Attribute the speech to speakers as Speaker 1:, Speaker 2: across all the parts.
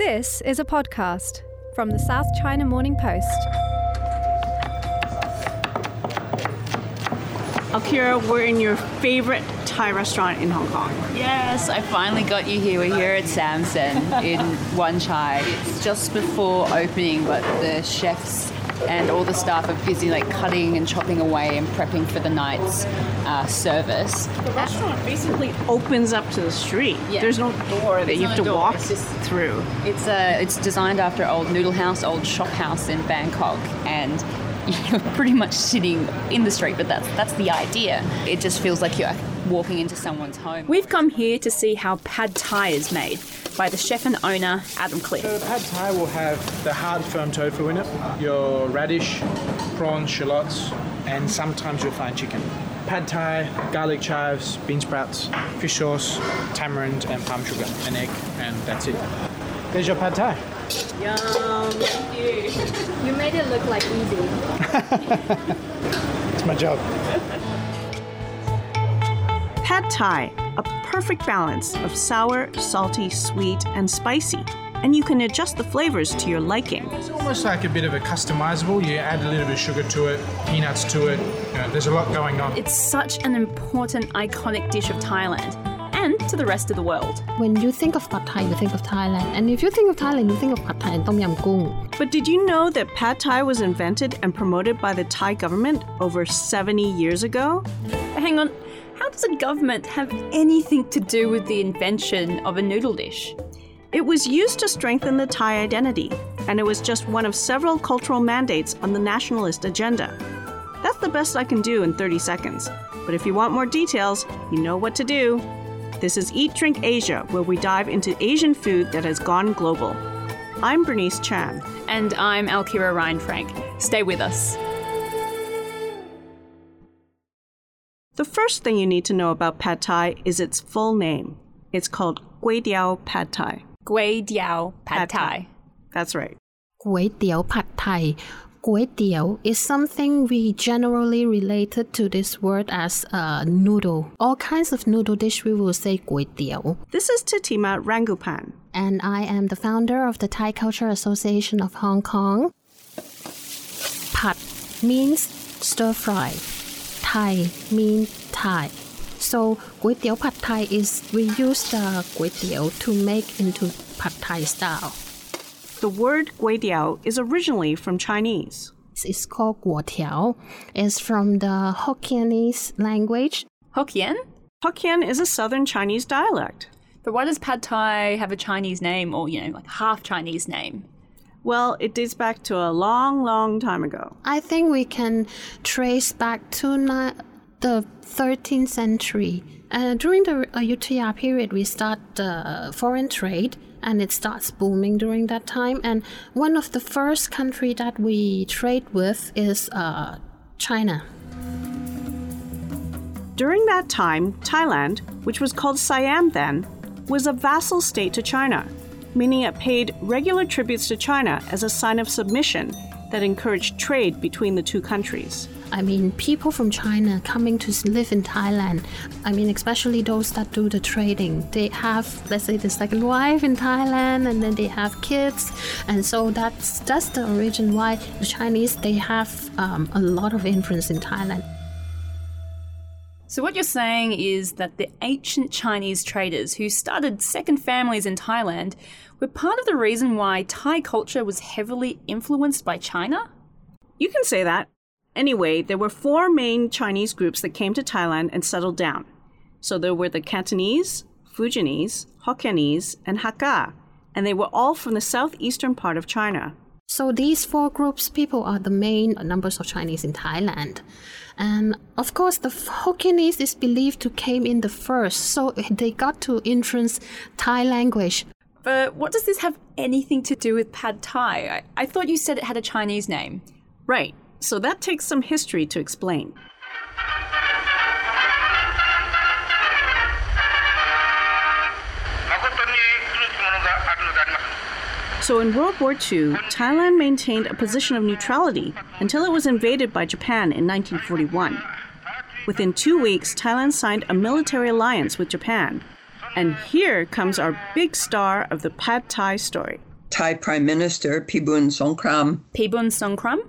Speaker 1: This is a podcast from the South China Morning Post.
Speaker 2: Akira, we're in your favorite Thai restaurant in Hong Kong.
Speaker 3: Yes, I finally got you here. We're here at Samsen in Wan Chai. It's just before opening, but the chefs and all the staff are busy like cutting and chopping away and prepping for the night's uh, service.
Speaker 2: The restaurant basically opens up to the street.
Speaker 3: Yeah.
Speaker 2: There's no door that you have to
Speaker 3: door,
Speaker 2: walk
Speaker 3: it's just-
Speaker 2: through.
Speaker 3: It's uh, it's designed after old noodle house, old shop house in Bangkok, and you're pretty much sitting in the street. But that's that's the idea. It just feels like you're walking into someone's home.
Speaker 4: We've come here to see how pad thai is made by the chef and owner Adam Cliff.
Speaker 5: The pad thai will have the hard firm tofu in it, your radish, prawns, shallots, and sometimes you'll find chicken. Pad thai, garlic chives, bean sprouts, fish sauce, tamarind, and palm sugar, an egg, and that's it. There's your pad thai.
Speaker 1: Yum, thank you. You made it look like easy.
Speaker 5: It's my job.
Speaker 2: Pad Thai, a perfect balance of sour, salty, sweet, and spicy. And you can adjust the flavors to your liking.
Speaker 5: It's almost like a bit of a customizable. You add a little bit of sugar to it, peanuts to it. You know, there's a lot going on.
Speaker 4: It's such an important, iconic dish of Thailand and to the rest of the world.
Speaker 6: When you think of pad Thai, you think of Thailand. And if you think of Thailand, you think of pad Thai and Tom Yam Goong.
Speaker 2: But did you know that Pad Thai was invented and promoted by the Thai government over 70 years ago?
Speaker 4: Hang on, how does a government have anything to do with the invention of a noodle dish?
Speaker 2: It was used to strengthen the Thai identity, and it was just one of several cultural mandates on the nationalist agenda. That's the best I can do in 30 seconds. But if you want more details, you know what to do. This is Eat Drink Asia, where we dive into Asian food that has gone global. I'm Bernice Chan.
Speaker 4: And I'm Alkira Reinfrank. Stay with us.
Speaker 2: The first thing you need to know about pad thai is its full name. It's called Gui Diao Pad Thai.
Speaker 4: Gui Diao
Speaker 2: Pad, thai. That's right.
Speaker 6: Gui Diao Pad Thai. Gui Diao is something we generally related to this word as uh, noodle. All kinds of noodle dish we will say Gui Diao.
Speaker 2: This is Titima Rangupan.
Speaker 6: And I am the founder of the Thai Culture Association of Hong Kong. Pad means stir fry. Thai mean Thai. So Gui Tiao Pad Thai is we use the Gui Tiao to make into Pad Thai style.
Speaker 2: The word Gui Tiao is originally from Chinese.
Speaker 6: It's called Guo Tiao. It's from the Hokkienese language.
Speaker 4: Hokkien?
Speaker 2: Hokkien is a southern Chinese dialect.
Speaker 4: But why does Pad Thai have a Chinese name or, you know, like half Chinese name?
Speaker 2: Well, it dates back to a long, long time ago.
Speaker 6: I think we can trace back to ni- the 13th century. Uh, during the Ayutthaya period, we start the foreign trade, and it starts booming during that time. And one of the first country that we trade with is uh, China.
Speaker 2: During that time, Thailand, which was called Siam then, was a vassal state to China, meaning it paid regular tributes to China as a sign of submission that encouraged trade between the two countries.
Speaker 6: I mean, people from China coming to live in Thailand. I mean, especially those that do the trading. They have, let's say, the second wife in Thailand, and then they have kids, and so that's that's the origin why the Chinese they have um, a lot of influence in Thailand.
Speaker 4: So, what you're saying is that the ancient Chinese traders who started second families in Thailand were part of the reason why Thai culture was heavily influenced by China?
Speaker 2: You can say that. Anyway, there were four main Chinese groups that came to Thailand and settled down. So there were the Cantonese, Fujianese, Hokkien,ese and Hakka, and they were all from the southeastern part of China.
Speaker 6: So these four groups, people are the main numbers of Chinese in Thailand, and of course the Hokkien,ese is believed to came in the first, so they got to influence Thai language.
Speaker 4: But what does this have anything to do with Pad Thai? I, I thought you said it had a Chinese name.
Speaker 2: Right, so that takes some history to explain. So in World War II, Thailand maintained a position of neutrality until it was invaded by Japan in 1941. Within two weeks, Thailand signed a military alliance with Japan. And here comes our big star of the Pad Thai story.
Speaker 7: Thai Prime Minister Pibun Songkram.
Speaker 4: Pibun Songkram?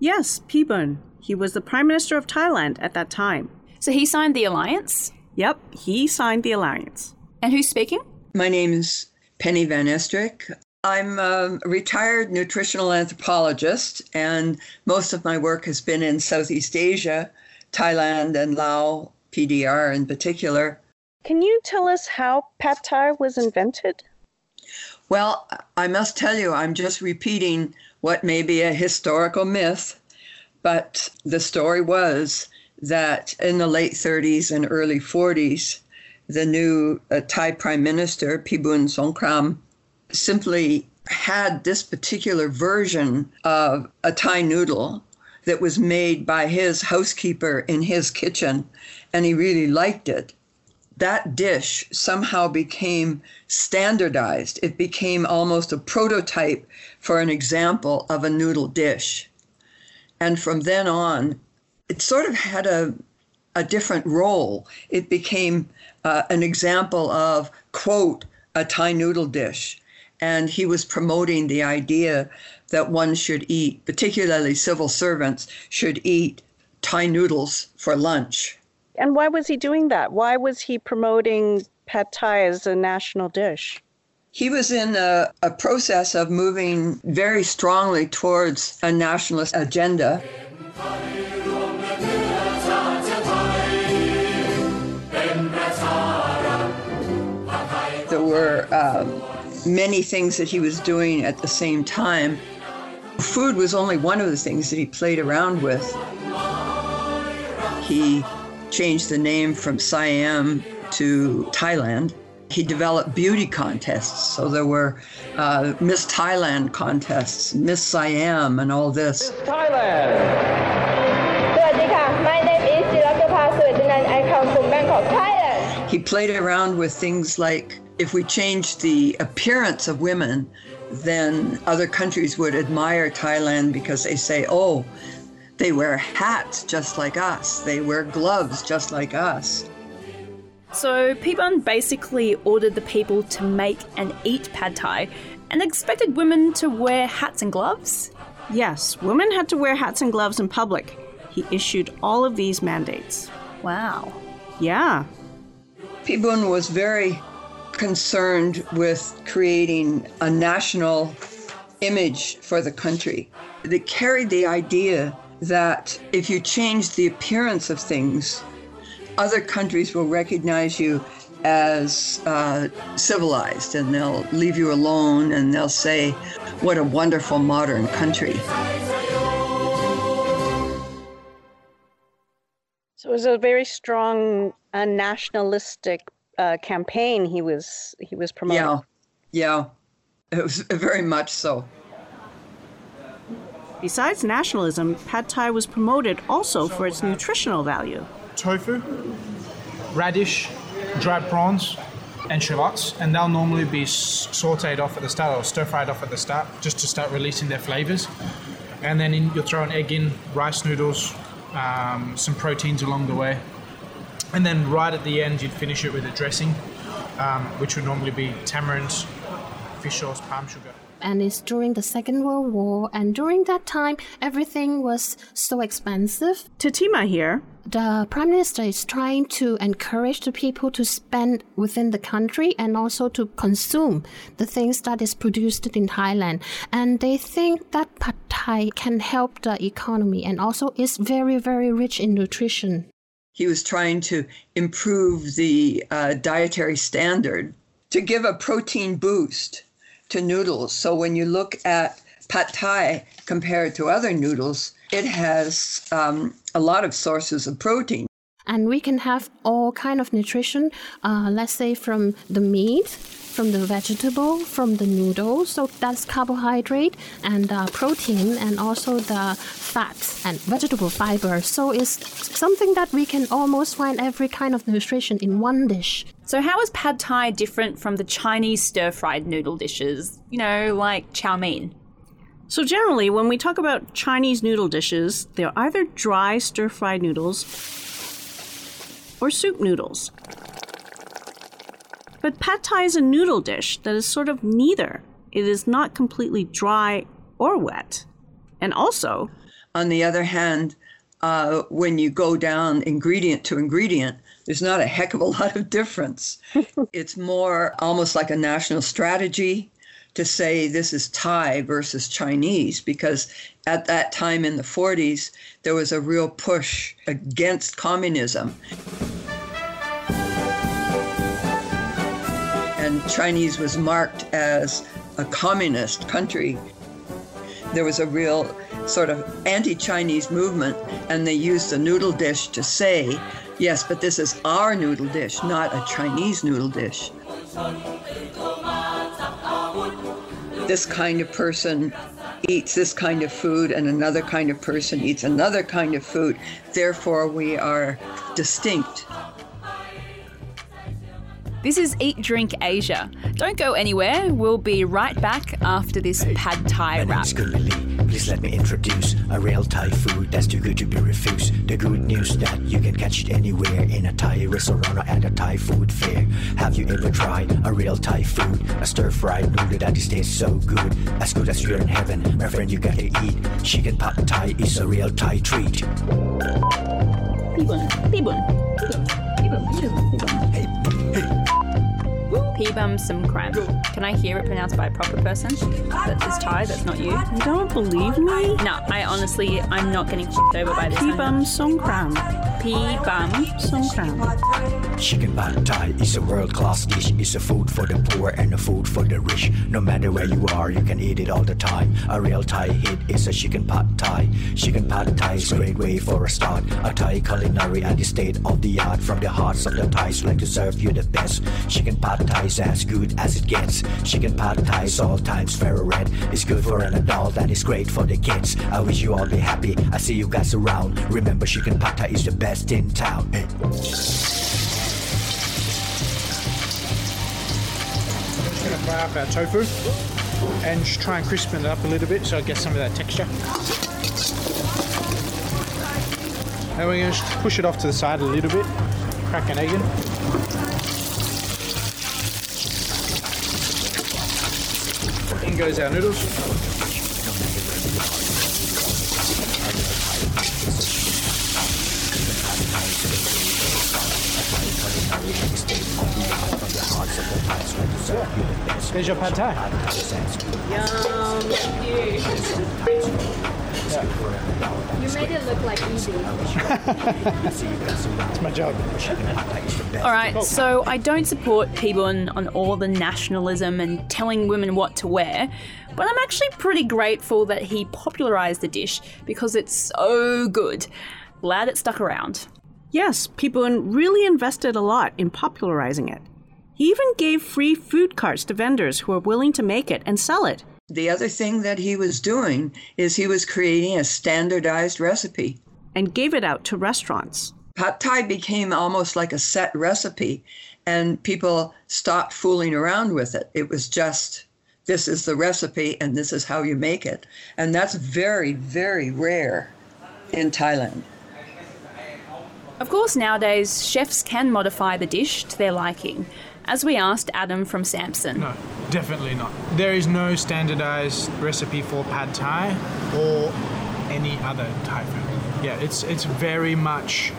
Speaker 2: Yes, Pibun. He was the Prime Minister of Thailand at that time.
Speaker 4: So he signed the alliance?
Speaker 2: Yep, he signed the alliance.
Speaker 4: And who's speaking?
Speaker 7: My name is Penny Van Esterik. I'm a retired nutritional anthropologist, and most of my work has been in Southeast Asia, Thailand and Laos, PDR in particular.
Speaker 2: Can you tell us how pad thai was invented?
Speaker 7: Well, I must tell you, I'm just repeating what may be a historical myth, but the story was that in the late 30s and early 40s, the new uh, Thai Prime Minister, Pibun Songkram, simply had this particular version of a Thai noodle that was made by his housekeeper in his kitchen, and he really liked it. That dish somehow became standardized. It became almost a prototype for an example of a noodle dish. And from then on, it sort of had a, a different role. It became uh, an example of, quote, a Thai noodle dish. And he was promoting the idea that one should eat, particularly civil servants, should eat Thai noodles for lunch.
Speaker 2: And why was he doing that? Why was he promoting pad thai as a national dish?
Speaker 7: He was in a, a process of moving very strongly towards a nationalist agenda. There were uh, many things that he was doing at the same time. Food was only one of the things that he played around with. He changed the name from Siam to Thailand. He developed beauty contests. So there were uh, Miss Thailand contests, Miss Siam, and all this.
Speaker 8: Miss Thailand! My name is Jirakapa
Speaker 7: He played around with things like if we change the appearance of women, then other countries would admire Thailand because they say, oh, they wear hats just like us, they wear gloves just like us.
Speaker 4: So Pibun basically ordered the people to make and eat pad thai and expected women to wear hats and gloves?
Speaker 2: Yes, women had to wear hats and gloves in public. He issued all of these mandates.
Speaker 4: Wow.
Speaker 2: Yeah.
Speaker 7: Pibun was very concerned with creating a national image for the country that carried the idea that if you change the appearance of things, other countries will recognize you as uh, civilized and they'll leave you alone and they'll say, What a wonderful modern country.
Speaker 2: So it was a very strong uh, nationalistic uh, campaign he was he was promoting.
Speaker 7: Yeah, yeah, it was very much so.
Speaker 2: Besides nationalism, pad thai was promoted also for its nutritional value.
Speaker 5: Tofu, radish, dried prawns, and shallots, and they'll normally be sauteed off at the start or stir fried off at the start just to start releasing their flavors. And then in, you'll throw an egg in, rice noodles, um, some proteins along the way. And then right at the end, you'd finish it with a dressing, um, which would normally be tamarind, fish sauce, palm sugar.
Speaker 6: And it's during the Second World War, and during that time, everything was so expensive.
Speaker 2: Tatima here.
Speaker 6: The Prime Minister is trying to encourage the people to spend within the country and also to consume the things that is produced in Thailand. And they think that pad thai can help the economy and also is very, very rich in nutrition
Speaker 7: he was trying to improve the uh, dietary standard to give a protein boost to noodles. So when you look at pad thai compared to other noodles, it has um, a lot of sources of protein.
Speaker 6: And we can have all kind of nutrition uh, let's say from the meat from the vegetable from the noodles. So that's carbohydrate and uh, protein and also the fats and vegetable fiber. So it's something that we can almost find every kind of nutrition in one dish.
Speaker 4: So how is pad thai different from the chinese stir-fried noodle dishes? You know like chow mein
Speaker 2: so, generally, when we talk about Chinese noodle dishes, they're either dry stir fried noodles or soup noodles. But pad thai is a noodle dish that is sort of neither. it is not completely dry or wet. And also,
Speaker 7: On the other hand, uh, when you go down ingredient to ingredient, there's not a heck of a lot of difference. it's more almost like a national strategy to say this is Thai versus Chinese because at that time in the 40s, there was a real push against communism. And Chinese was marked as a communist country. There was a real sort of anti Chinese movement, and they used the noodle dish to say, yes, but this is our noodle dish, not a Chinese noodle dish. This kind of person eats this kind of food, and another kind of person eats another kind of food. Therefore, we are distinct.
Speaker 4: This is Eat Drink Asia. Don't go anywhere. We'll be right back after this pad thai wrap.
Speaker 9: Please let me introduce a real Thai food that's too good to be refused. The good news that you can catch it anywhere in a Thai restaurant or at a Thai food fair. Have you ever tried a real Thai food? A stir-fried noodle that is tastes so good, as good as you're in heaven. My friend, you gotta eat. Chicken pot Thai is a real Thai treat.
Speaker 4: Peebum some cram. Can I hear it pronounced by a proper person? That is Thai, that's not you.
Speaker 2: you don't believe me?
Speaker 4: No, I honestly, I'm not getting f***ed over by this.
Speaker 2: Pibam Songkram.
Speaker 9: Chicken pad Thai is a world-class dish. It's a food for the poor and a food for the rich. No matter where you are, you can eat it all the time. A real Thai hit is a chicken pad Thai. Chicken pad Thai is a great way for a start. A Thai culinary at the state of the art. From the hearts of the Thais, like to serve you the best. Chicken pad Thai is as good as it gets. Chicken pad Thai is all times red. It's good for an adult and it's great for the kids. I wish you all be happy. I see you guys around. Remember, chicken pad Thai is the best in town.
Speaker 5: Just gonna fry up our tofu and try and crispen it up a little bit so I get some of that texture. And we're gonna push it off to the side a little bit, crack an egg in. In goes our noodles. There's your pad thai.
Speaker 1: You made it look like easy.
Speaker 5: It's my job.
Speaker 4: All right, so I don't support Pibun on all the nationalism and telling women what to wear, but I'm actually pretty grateful that he popularized the dish because it's so good. Glad it stuck around.
Speaker 2: Yes, Pibun really invested a lot in popularizing it. He even gave free food carts to vendors who were willing to make it and sell it.
Speaker 7: The other thing that he was doing is he was creating a standardized recipe.
Speaker 2: and gave it out to restaurants.
Speaker 7: Pad Thai became almost like a set recipe, and people stopped fooling around with it. It was just, this is the recipe, and this is how you make it. And that's very, very rare in Thailand.
Speaker 4: Of course, nowadays, chefs can modify the dish to their liking, as we asked Adam from Samsen.
Speaker 5: No, definitely not. There is no standardized recipe for pad thai or any other Thai food. Yeah, it's it's very much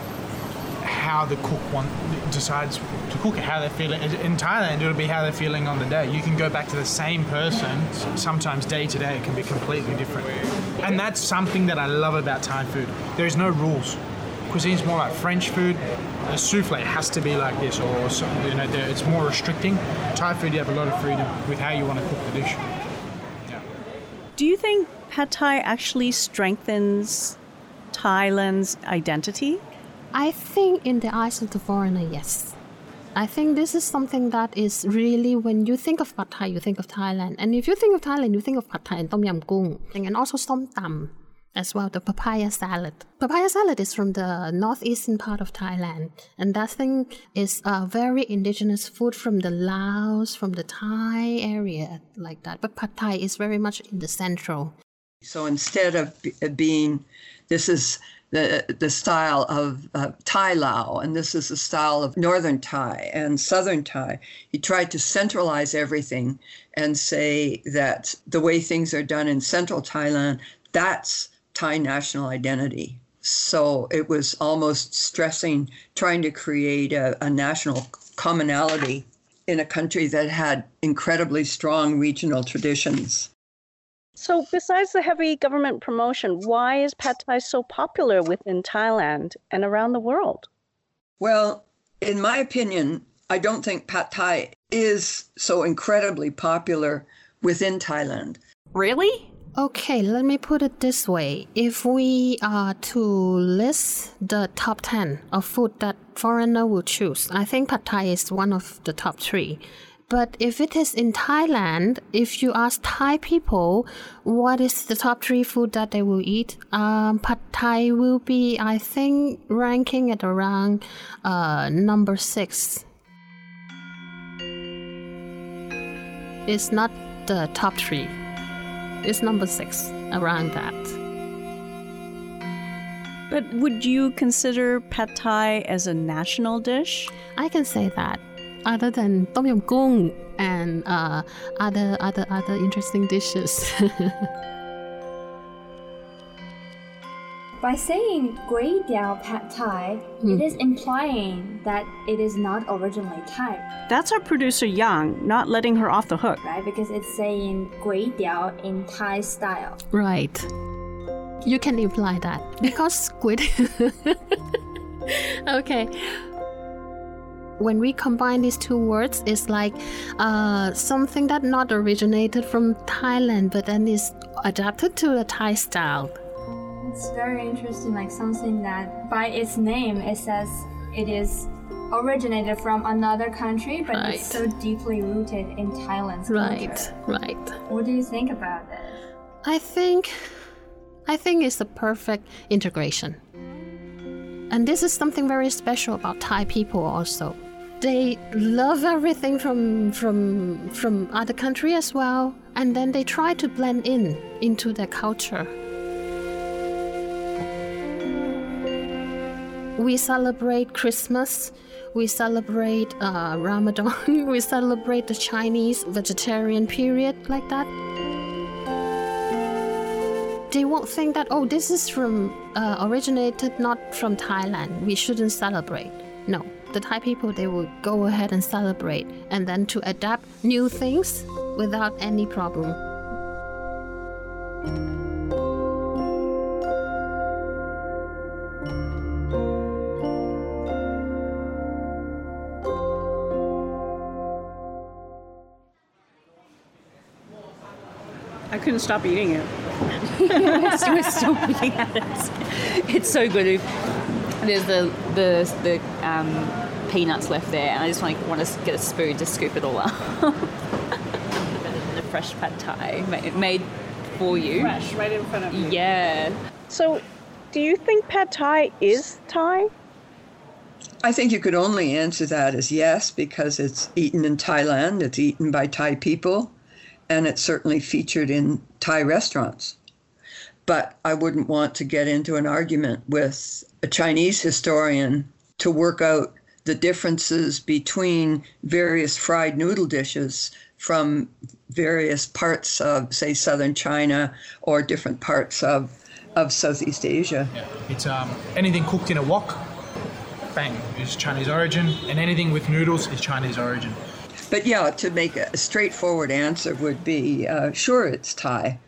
Speaker 5: how the cook want decides to cook it, how they're feeling. In Thailand, it'll be how they're feeling on the day. You can go back to the same person. Sometimes day to day, it can be completely different. And that's something that I love about Thai food. There is no rules. Cuisine's more like French food. A souffle has to be like this, or something. You know, it's more restricting. Thai food, you have a lot of freedom with how you want to cook the dish. Yeah.
Speaker 2: Do you think pad thai actually strengthens Thailand's identity?
Speaker 6: I think, in the eyes of the foreigner, yes. I think this is something that is really when you think of pad thai, you think of Thailand, and if you think of Thailand, you think of pad thai and tom yam goong, and also som tam as well, the papaya salad. Papaya salad is from the northeastern part of Thailand, and that thing is a very indigenous food from the Laos, from the Thai area, like that. But pad thai is very much in the central.
Speaker 7: So instead of being, this is the the style of uh, Thai Lao, and this is the style of Northern Thai and Southern Thai. He tried to centralize everything and say that the way things are done in Central Thailand, that's Thai national identity. So it was almost stressing trying to create a, a national commonality in a country that had incredibly strong regional traditions.
Speaker 2: So, besides the heavy government promotion, why is pad thai so popular within Thailand and around the world?
Speaker 7: Well, in my opinion, I don't think pad thai is so incredibly popular within Thailand.
Speaker 4: Really?
Speaker 6: Okay, let me put it this way. If we are to list the top 10 of food that foreigner will choose, I think pad thai is one of the top 3. But if it is in Thailand, if you ask Thai people what is the top 3 food that they will eat, um, pad thai will be I think ranking at around uh, number 6. It's not the top 3 is number six, around that.
Speaker 2: But would you consider pad thai as a national dish?
Speaker 6: I can say that. Other than tom yum goong and uh, other other other interesting dishes.
Speaker 10: By saying Gui Diao Pad Thai,
Speaker 6: Hmm.
Speaker 10: it is implying that it is not originally Thai,
Speaker 2: That's our producer Yang, not letting her off the hook.
Speaker 10: right? Because it's saying Gui Diao in Thai style.
Speaker 6: right. You can imply that because squid. okay. When we combine these two words, it's like uh, something that not originated from Thailand, but then is adapted to the Thai style.
Speaker 10: It's very interesting, like something that by its name it says it is originated from another country, but
Speaker 6: Right.
Speaker 10: it's so deeply rooted in Thailand's
Speaker 6: Right,
Speaker 10: culture.
Speaker 6: right.
Speaker 10: What do you think about this?
Speaker 6: I think I think it's a perfect integration. And this is something very special about Thai people also. They love everything from from from other country as well and then they try to blend in into their culture. We celebrate Christmas, we celebrate uh, Ramadan, we celebrate the Chinese vegetarian period like that. They won't think that oh this is from uh, originated not from thailand. We shouldn't celebrate. No. The thai people they will go ahead and celebrate and then to adapt new things without any problem
Speaker 2: couldn't stop eating it.
Speaker 4: we're still, looking at it. It's so good. There's the the the um, peanuts left there, and I just like want to get a spoon to scoop it all up. the fresh pad thai made, made for you.
Speaker 2: Fresh, right in front of you.
Speaker 4: Yeah.
Speaker 2: So, do you think pad thai is Thai?
Speaker 7: I think you could only answer that as yes, because it's eaten in Thailand, it's eaten by Thai people, and it's certainly featured in Thai restaurants. But I wouldn't want to get into an argument with a Chinese historian to work out the differences between various fried noodle dishes from various parts of, say, southern China or different parts of, of Southeast Asia. Yeah.
Speaker 5: It's um, anything cooked in a wok, bang, is Chinese origin, and anything with noodles is Chinese origin.
Speaker 7: But yeah, to make a straightforward answer would be uh, sure, it's Thai.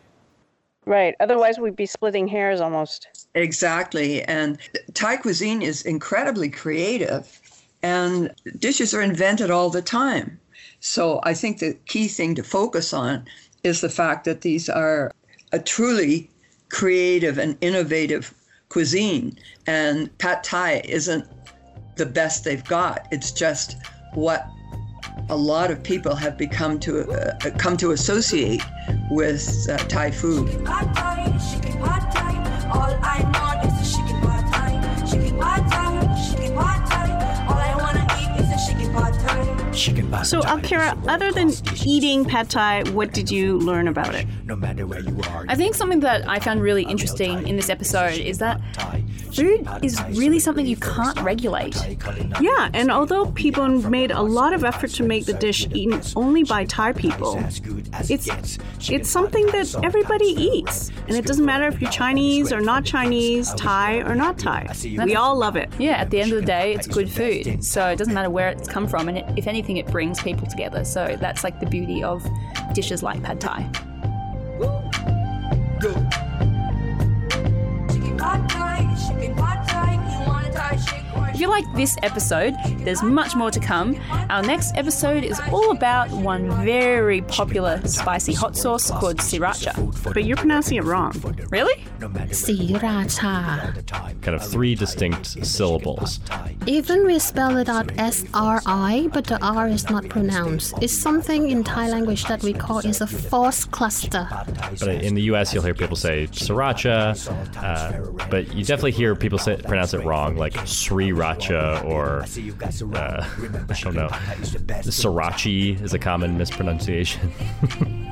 Speaker 2: Right. Otherwise, we'd be splitting hairs almost.
Speaker 7: Exactly. And Thai cuisine is incredibly creative, and dishes are invented all the time. So I think the key thing to focus on is the fact that these are a truly creative and innovative cuisine. And pad thai isn't the best they've got. It's just what a lot of people have become to uh, come to associate with uh, Thai food.
Speaker 11: Pad Thai, chicken pad Thai. All I know is the chicken pad Thai. Chicken pad Thai, chicken pad Thai. All I wanna eat is the chicken pad Thai.
Speaker 9: Chicken pad
Speaker 2: So, Akira, other than eating pad thai, what did you learn about it?
Speaker 9: No matter where you are,
Speaker 4: I think something that I found really interesting in this episode is that food is really something you can't regulate.
Speaker 2: Yeah, and although people made a lot of effort to make the dish eaten only by Thai people, it's it's something that everybody eats, and it doesn't matter if you're Chinese or not Chinese, Thai or not Thai. We all love it.
Speaker 4: Yeah, at the end of the day, it's good food. So it doesn't matter where it's come from, and it, if anything, it brings people together. So that's like the beauty of dishes like pad thai. If you liked this episode, there's much more to come. Our next episode is all about one very popular spicy hot sauce called sriracha.
Speaker 2: But you're pronouncing it wrong.
Speaker 4: Really?
Speaker 6: Sriracha.
Speaker 12: Kind of three distinct syllables.
Speaker 6: Even we spell it out S R I, but the R is not pronounced. It's something in Thai language that we call is a false cluster.
Speaker 12: But in the U.S., you'll hear people say sriracha, uh, but you definitely hear people say, pronounce it wrong, like sriracha or uh, I don't know. Srirachi is a common mispronunciation.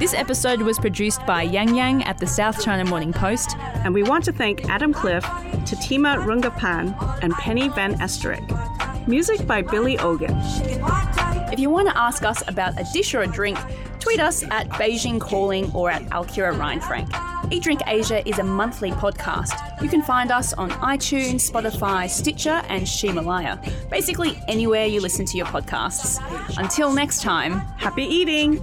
Speaker 4: This episode was produced by Yang Yang at the South China Morning Post.
Speaker 2: And we want to thank Adam Cliff, Tatima Rungapan, and Penny Van Esterik. Music by Billy Ogan.
Speaker 4: If you want to ask us about a dish or a drink, tweet us at Beijing Calling or at Alkira Reinfrank. Eat Drink Asia is a monthly podcast. You can find us on iTunes, Spotify, Stitcher, and Ximalaya. Basically, anywhere you listen to your podcasts. Until next time,
Speaker 2: Happy eating!